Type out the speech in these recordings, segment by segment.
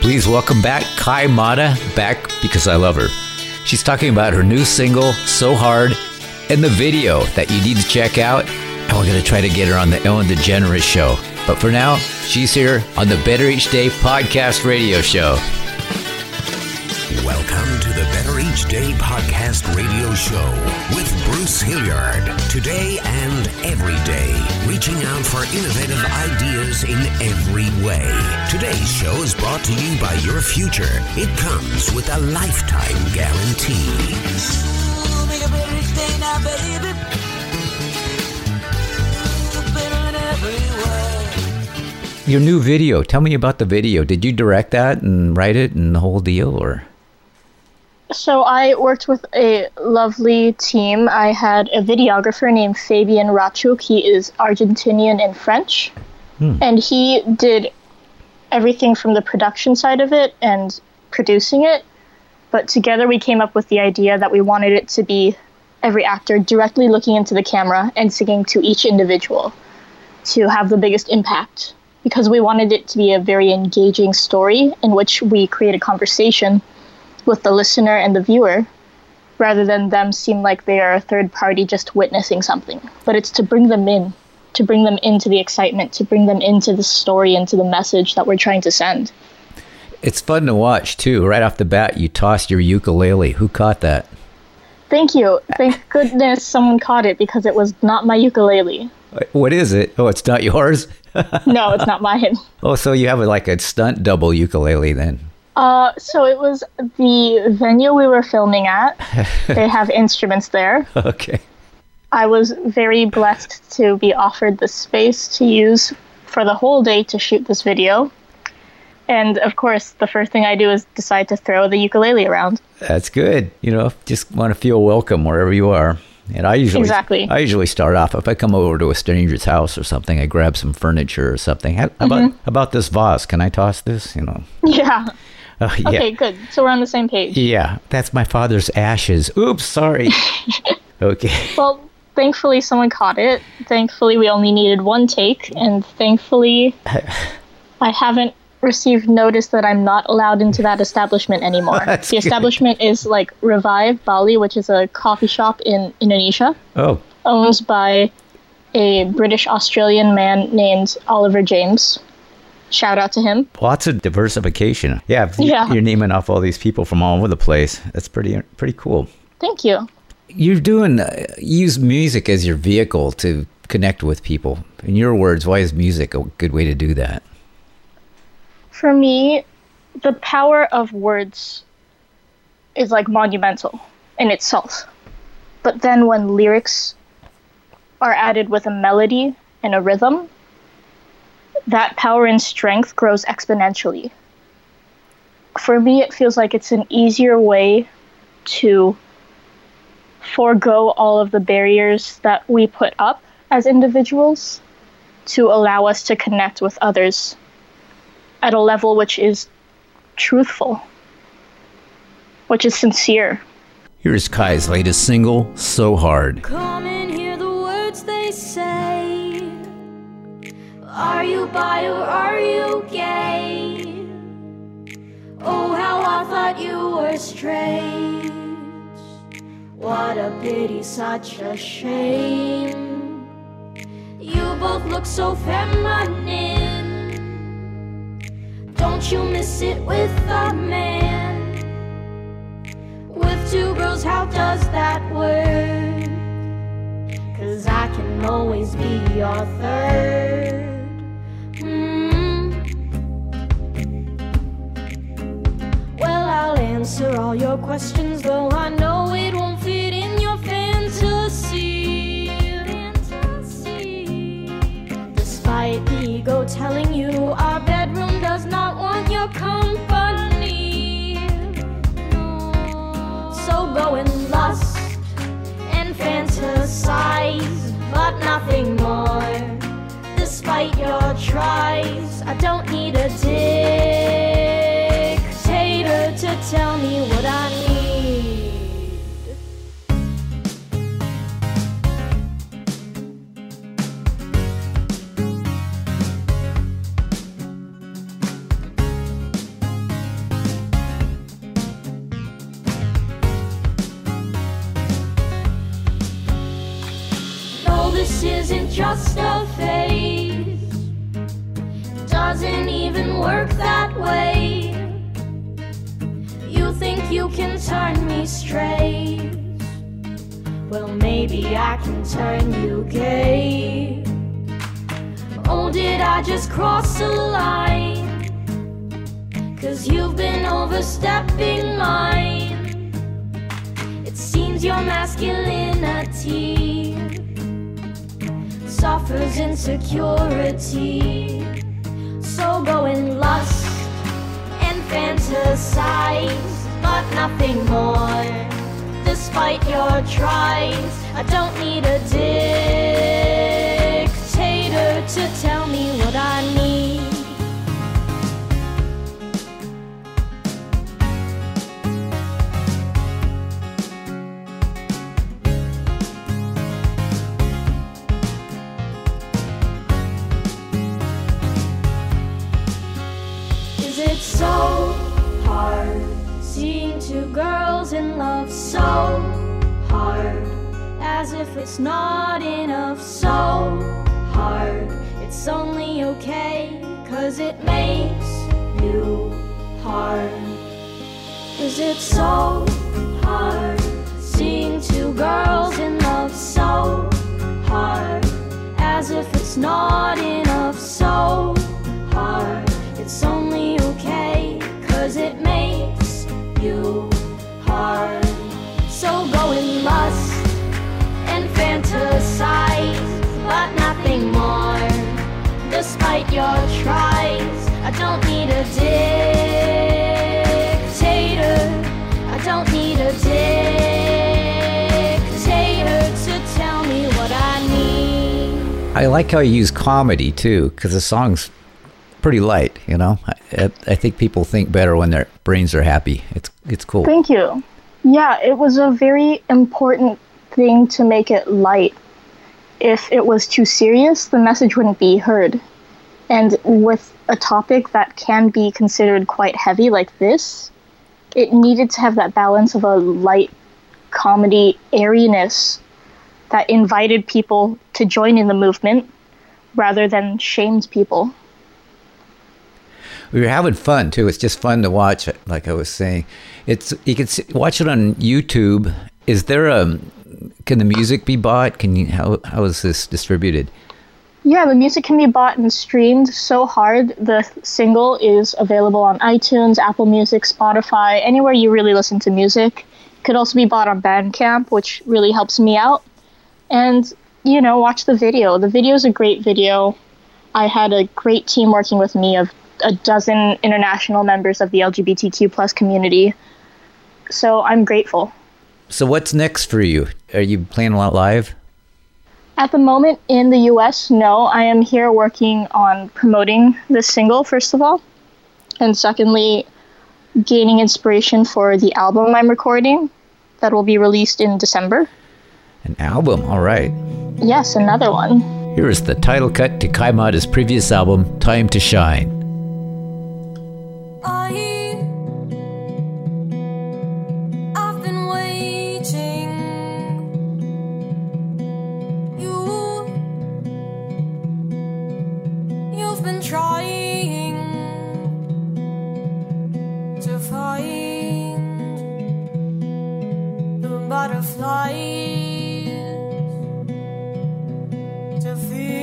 Please welcome back Kai Mata, back because I love her. She's talking about her new single, So Hard, and the video that you need to check out. And we're going to try to get her on the Ellen DeGeneres show. But for now, she's here on the Better Each Day podcast radio show. Welcome to the Each Day podcast radio show with Bruce Hilliard. Today and every day, reaching out for innovative ideas in every way. Today's show is brought to you by your future. It comes with a lifetime guarantee. Your new video, tell me about the video. Did you direct that and write it and the whole deal, or? So I worked with a lovely team. I had a videographer named Fabian Rachuk. He is Argentinian and French. Hmm. And he did everything from the production side of it and producing it. But together we came up with the idea that we wanted it to be every actor directly looking into the camera and singing to each individual to have the biggest impact. Because we wanted it to be a very engaging story in which we create a conversation with the listener and the viewer rather than them seem like they are a third party just witnessing something. But it's to bring them in, to bring them into the excitement, to bring them into the story, into the message that we're trying to send. It's fun to watch, too. Right off the bat, you tossed your ukulele. Who caught that? Thank you. Thank goodness someone caught it because it was not my ukulele. What is it? Oh, it's not yours? No, it's not mine. Oh, so you have like a stunt double ukulele then? Uh, so it was the venue we were filming at. They have instruments there. Okay. I was very blessed to be offered the space to use for the whole day to shoot this video. And of course, the first thing I do is decide to throw the ukulele around. That's good. You know, just want to feel welcome wherever you are. And I usually Exactly. I usually start off if I come over to a stranger's house or something, I grab some furniture or something. How, how about Mm-hmm. about this vase? Can I toss this? You know. Yeah. Oh, yeah. Okay, good. So we're on the same page. Yeah, that's my father's ashes. Oops, sorry. okay. Well, thankfully someone caught it. Thankfully we only needed one take, and thankfully I haven't received notice that I'm not allowed into that establishment anymore. That's the good. establishment is like Revive Bali, which is a coffee shop in Indonesia. Oh, owned by a British Australian man named Oliver James. Shout out to him. lots of diversification. Yeah, you- Yeah. You're naming off all these people from all over the place. That's pretty pretty cool. Thank you. You're doing uh, use music as your vehicle to connect with people. In your words, why is music a good way to do that? For me, the power of words is like monumental in itself. But then when lyrics are added with a melody and a rhythm, that power and strength grows exponentially. For me, it feels like it's an easier way to forego all of the barriers that we put up as individuals to allow us to connect with others at a level which is truthful, which is sincere. Here's Kai's latest single, So Hard. Come and hear the words they say. Are you bi or are you gay? Oh, how I thought you were straight. What a pity, such a shame. You both look so feminine. Don't you miss it with a man? With two girls, how does that work? Cause I can always be your third. Answer all your questions, though I know it won't fit in your fantasy. fantasy. Despite the ego telling you our bedroom does not want your company. So go and lust and fantasize, but nothing more. Despite your tries, I don't need a dictator tell can turn me straight? Well, maybe I can turn you gay. Oh, did I just cross a line? Cause you've been overstepping mine. It seems your masculinity suffers insecurity. So go and lust and fantasize, but nothing more. Despite your tries, I don't need a dictator to tell me two girls in love so hard as if it's not enough. So hard it's only okay cause it makes you hard. Is it so hard seeing two girls in love so hard as if it's not enough. So hard it's only okay cause it makes you hard so go and lust and fantasize but nothing more. Despite your tries i don't need a dictator. I don't need a dictator to tell me what i need. I like how you use comedy too, because the song's pretty light. You know, I, I think people think better when their brains are happy. It's it's cool. Thank you. Yeah, it was a very important thing to make it light. If it was too serious, the message wouldn't be heard. And with a topic that can be considered quite heavy like this, it needed to have that balance of a light comedy airiness that invited people to join in the movement rather than shamed people. We were having fun too. It's just fun to watch it. Like I was saying, it's you can see, watch it on YouTube. Is there a can the music be bought? Can you how how is this distributed? Yeah, the music can be bought and streamed so hard. The single is available on iTunes, Apple Music, Spotify, anywhere you really listen to music. Could also be bought on Bandcamp, which really helps me out. And, you know, watch the video. The video is a great video. I had a great team working with me of a dozen international members of the LGBTQ plus community. So I'm grateful. So what's next for you? Are you playing a lot live? At the moment in the US, no. I am here working on promoting this single, first of all. And secondly, gaining inspiration for the album I'm recording that will be released in December. An album, all right. Yes, another one. Here is the title cut to Kai Mata's previous album, Time to Shine. Feel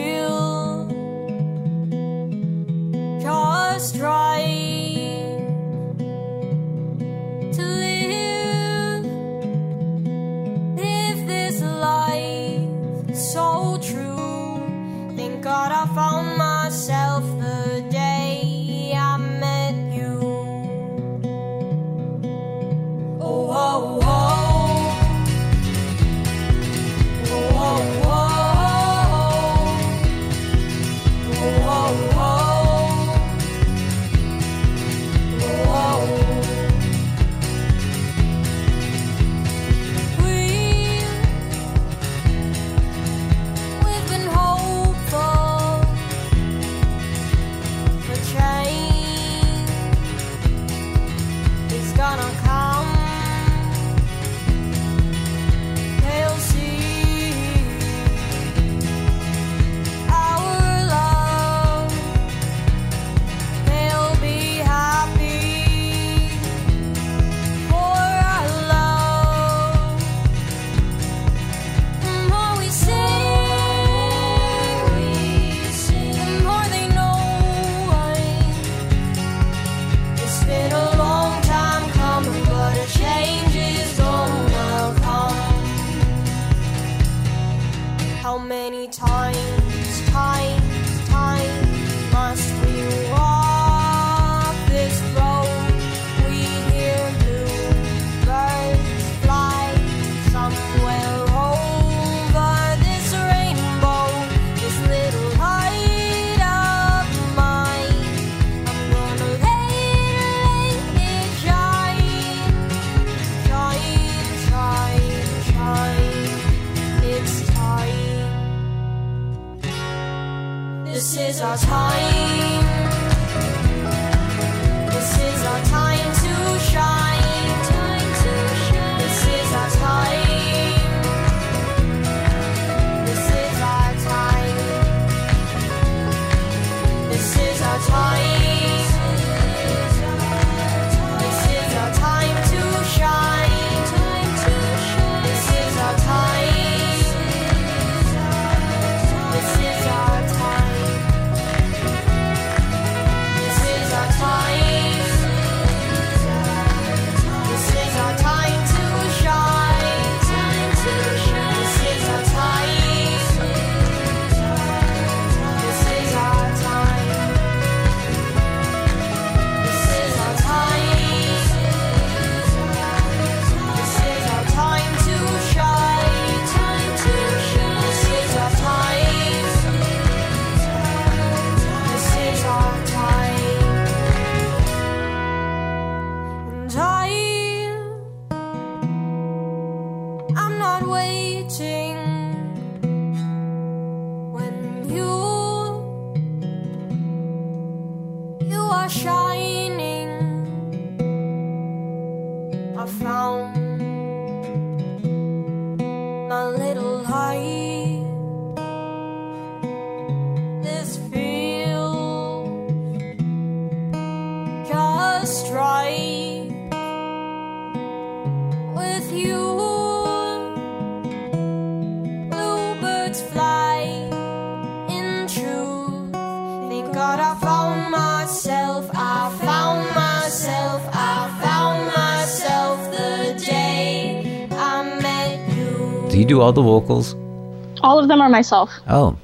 Do all the vocals? All of them are myself, Oh,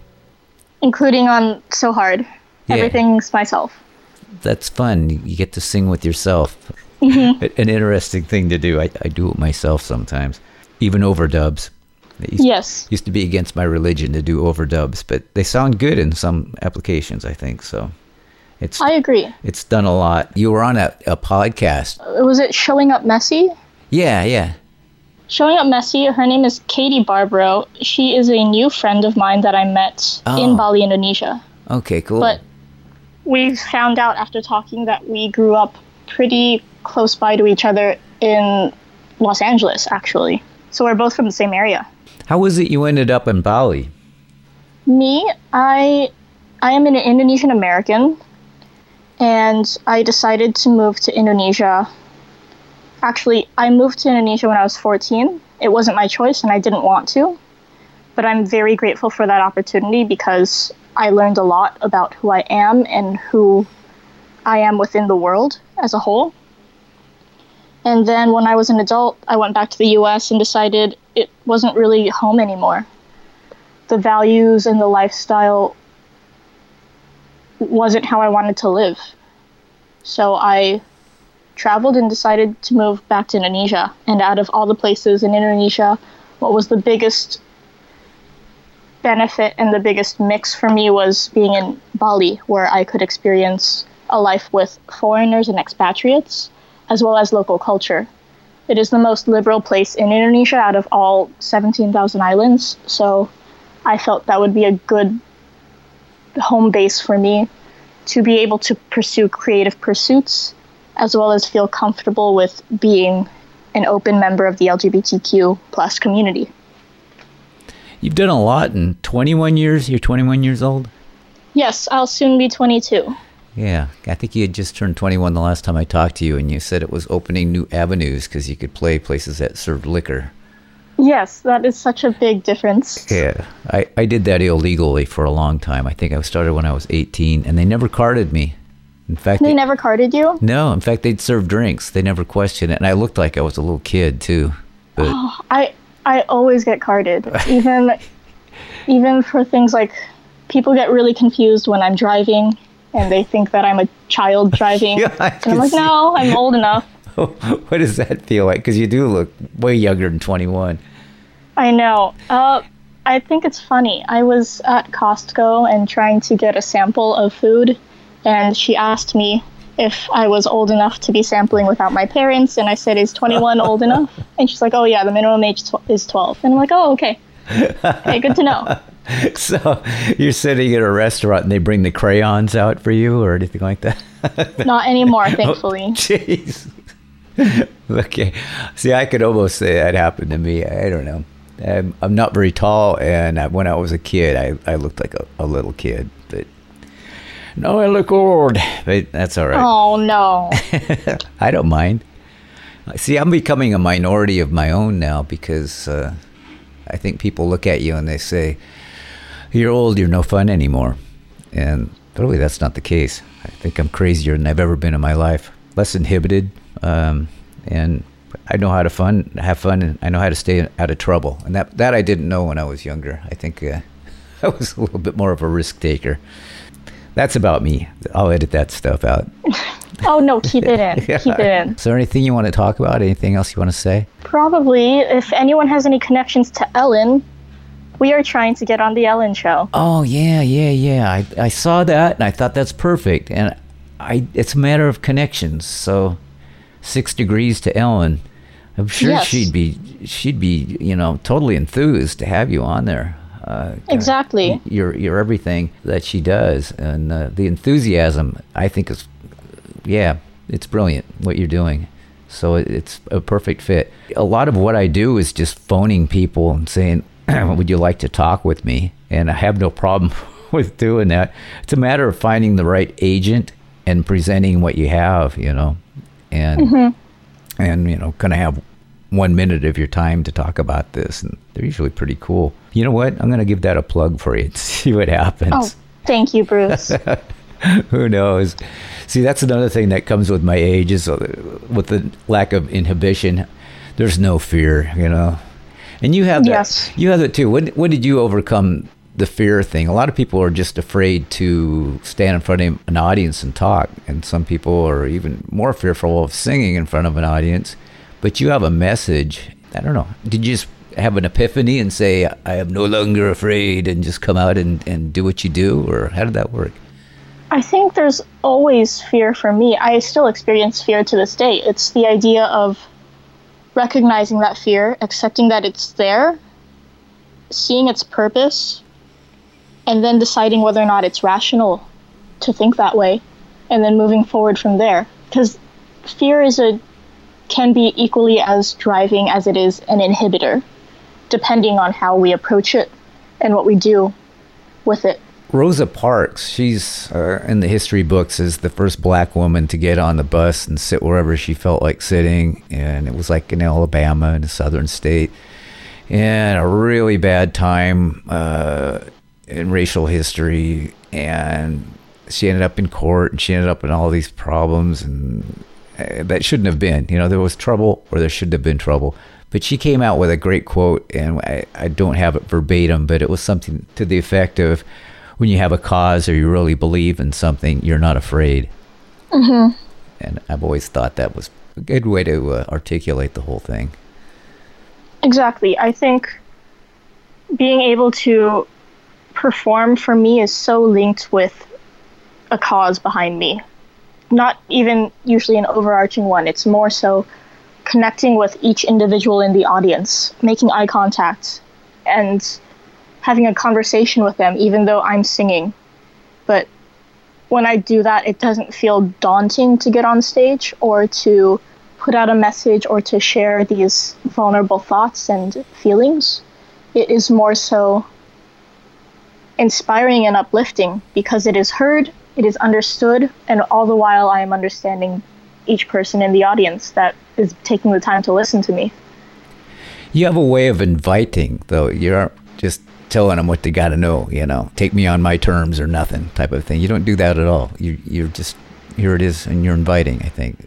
including on So Hard. Yeah. Everything's myself. that's fun. You get to sing with yourself. Mm-hmm. A- An interesting thing to do. I, I do it myself sometimes, even overdubs. Used, Yes. used to be against my religion to do overdubs, but they sound good in some applications. I think so. It's I agree. it's done a lot. You were on a, a podcast. Uh, was it Showing Up Messy? Yeah, yeah. Showing Up Messy, her name is Katie Barbaro. She is a new friend of mine that I met Oh. in Bali, Indonesia. Okay, cool. But we found out after talking that we grew up pretty close by to each other in Los Angeles, actually. So we're both from the same area. How was it you ended up in Bali? Me, I I am an Indonesian American and I decided to move to Indonesia. Actually, I moved to Indonesia when I was 14. It wasn't my choice and I didn't want to. But I'm very grateful for that opportunity because I learned a lot about who I am and who I am within the world as a whole. And then when I was an adult, I went back to the US and decided it wasn't really home anymore the values and the lifestyle wasn't how I wanted to live. So I traveled and decided to move back to Indonesia. And out of all the places in Indonesia, what was the biggest benefit and the biggest mix for me was being in Bali, where I could experience a life with foreigners and expatriates, as well as local culture. It is the most liberal place in Indonesia out of all 17,000 islands, so I felt that would be a good home base for me to be able to pursue creative pursuits as well as feel comfortable with being an open member of the LGBTQ plus community. You've done a lot in 21 years. You're 21 years old? Yes, I'll soon be 22. Yeah. I think you had just turned 21 the last time I talked to you, and you said it was opening new avenues because you could play places that served liquor. Yes, that is such a big difference. Yeah. I, I did that illegally for a long time. I think I started when I was 18, and they never carded me. In fact, They never carded you? no, in fact, they'd serve drinks. They never questioned it. And I looked like I was a little kid, too. But I I always get carded. Even even for things like people get really confused when I'm driving and they think that I'm a child driving. Yeah, and I'm like, see- no, I'm old enough. what does that feel like? Because you do look way younger than 21. I know. Uh, I think it's funny. I was at Costco and trying to get a sample of food, and she asked me if I was old enough to be sampling without my parents, and I said, "Is 21 old enough?" And she's like, "Oh yeah, the minimum age tw- is 12." And I'm like, "Oh okay, okay, good to know." So you're sitting at a restaurant and they bring the crayons out for you or anything like that? Not anymore, thankfully. Oh, jeez. okay. See, I could almost say that happened to me. I don't know. I'm, I'm not very tall, and I, when I was a kid, I, I looked like a, a little kid. No, I look old. But that's all right. Oh no. I don't mind. See, I'm becoming a minority of my own now because uh, I think people look at you and they say, "You're old. You're no fun anymore." And really, that's not the case. I think I'm crazier than I've ever been in my life. Less inhibited, um, and I know how to fun, have fun, and I know how to stay out of trouble. And that that I didn't know when I was younger. I think uh, I was a little bit more of a risk taker. That's about me. I'll edit that stuff out. Oh no, keep it in. Keep it in. Is there anything you want to talk about? Anything else you want to say? Probably, if anyone has any connections to Ellen, we are trying to get on the Ellen show. Oh yeah, yeah, yeah. I I saw that and I thought that's perfect. And I it's a matter of connections. So six degrees to Ellen. I'm sure Yes. she'd be she'd be you know totally enthused to have you on there. Uh, Exactly. you're you're everything that she does, and uh, the enthusiasm I think is yeah, it's brilliant what you're doing. So it, it's a perfect fit. A lot of what I do is just phoning people and saying, "Would you like to talk with me?" And I have no problem with doing that. It's a matter of finding the right agent and presenting what you have, you know, and and you know, gonna have one minute of your time to talk about this, and they're usually pretty cool. You know what? I'm gonna give that a plug for you and see what happens. Oh, thank you, Bruce. Who knows? See, that's another thing that comes with my age is uh, with the lack of inhibition. There's no fear, you know. And you have that. Yes. You have it too. When when did you overcome the fear thing? A lot of people are just afraid to stand in front of an audience and talk, and some people are even more fearful of singing in front of an audience. But you have a message. I don't know. Did you just have an epiphany and say, "I am no longer afraid," and just come out and, and do what you do, or how did that work? I think there's always fear for me. I still experience fear to this day. It's the idea of recognizing that fear, accepting that it's there, seeing its purpose, and then deciding whether or not it's rational to think that way, and then moving forward from there. Because fear is a can be equally as driving as it is an inhibitor, depending on how we approach it and what we do with it. Rosa Parks, she's uh, in the history books as the first black woman to get on the bus and sit wherever she felt like sitting. And it was like in Alabama, in a southern state. And a really bad time uh, in racial history. And she ended up in court and she ended up in all these problems. And that shouldn't have been. You know, there was trouble or there shouldn't have been trouble. But she came out with a great quote, and I, I don't have it verbatim, but it was something to the effect of, when you have a cause or you really believe in something, you're not afraid. Mm-hmm. And I've always thought that was a good way to uh, articulate the whole thing. Exactly. I think being able to perform for me is so linked with a cause behind me. Not even usually an overarching one. It's more so connecting with each individual in the audience, making eye contact, and having a conversation with them, even though I'm singing. But when I do that, it doesn't feel daunting to get on stage or to put out a message or to share these vulnerable thoughts and feelings. It is more so inspiring and uplifting because it is heard, it is understood, and all the while I am understanding each person in the audience that is taking the time to listen to me. You have a way of inviting, though. You aren't just telling them what they got to know, you know, take me on my terms or nothing type of thing. You don't do that at all. You, you're just, here it is, and you're inviting, I think.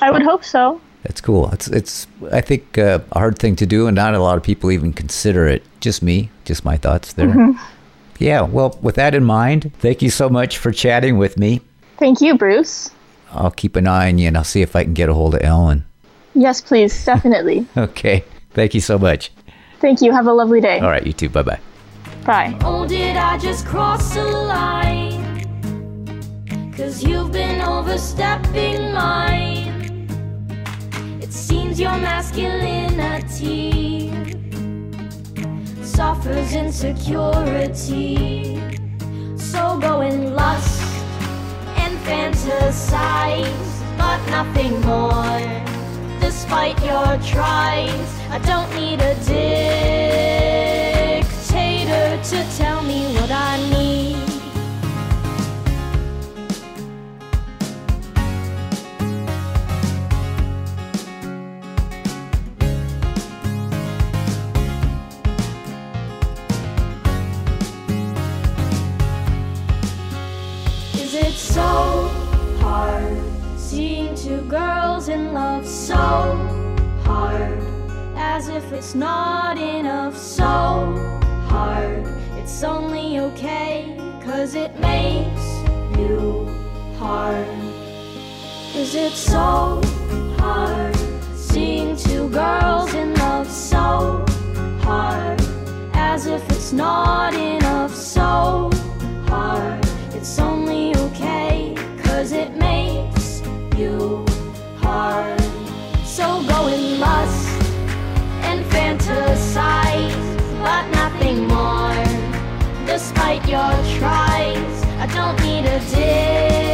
I would hope so. That's cool. It's it's I think uh, a hard thing to do, and not a lot of people even consider it. Just me, just my thoughts there. Yeah. Well, with that in mind, thank you so much for chatting with me. Thank you, Bruce. I'll keep an eye on you, and I'll see if I can get a hold of Ellen. Yes, please, definitely. Okay. Thank you so much. Thank you. Have a lovely day. All right. You too. Bye bye. Bye. Oh, did I just cross a line? Cause you've been overstepping mine. It seems your masculinity suffers insecurity. So go and lust and fantasize, but nothing more. Despite your tries, I don't need a dictator hard. Is it so hard seeing two girls in love so hard as if it's not enough. So hard it's only okay cause it makes you hard. So go and lust and fantasize but nothing more. Despite your tries i don't need a dictator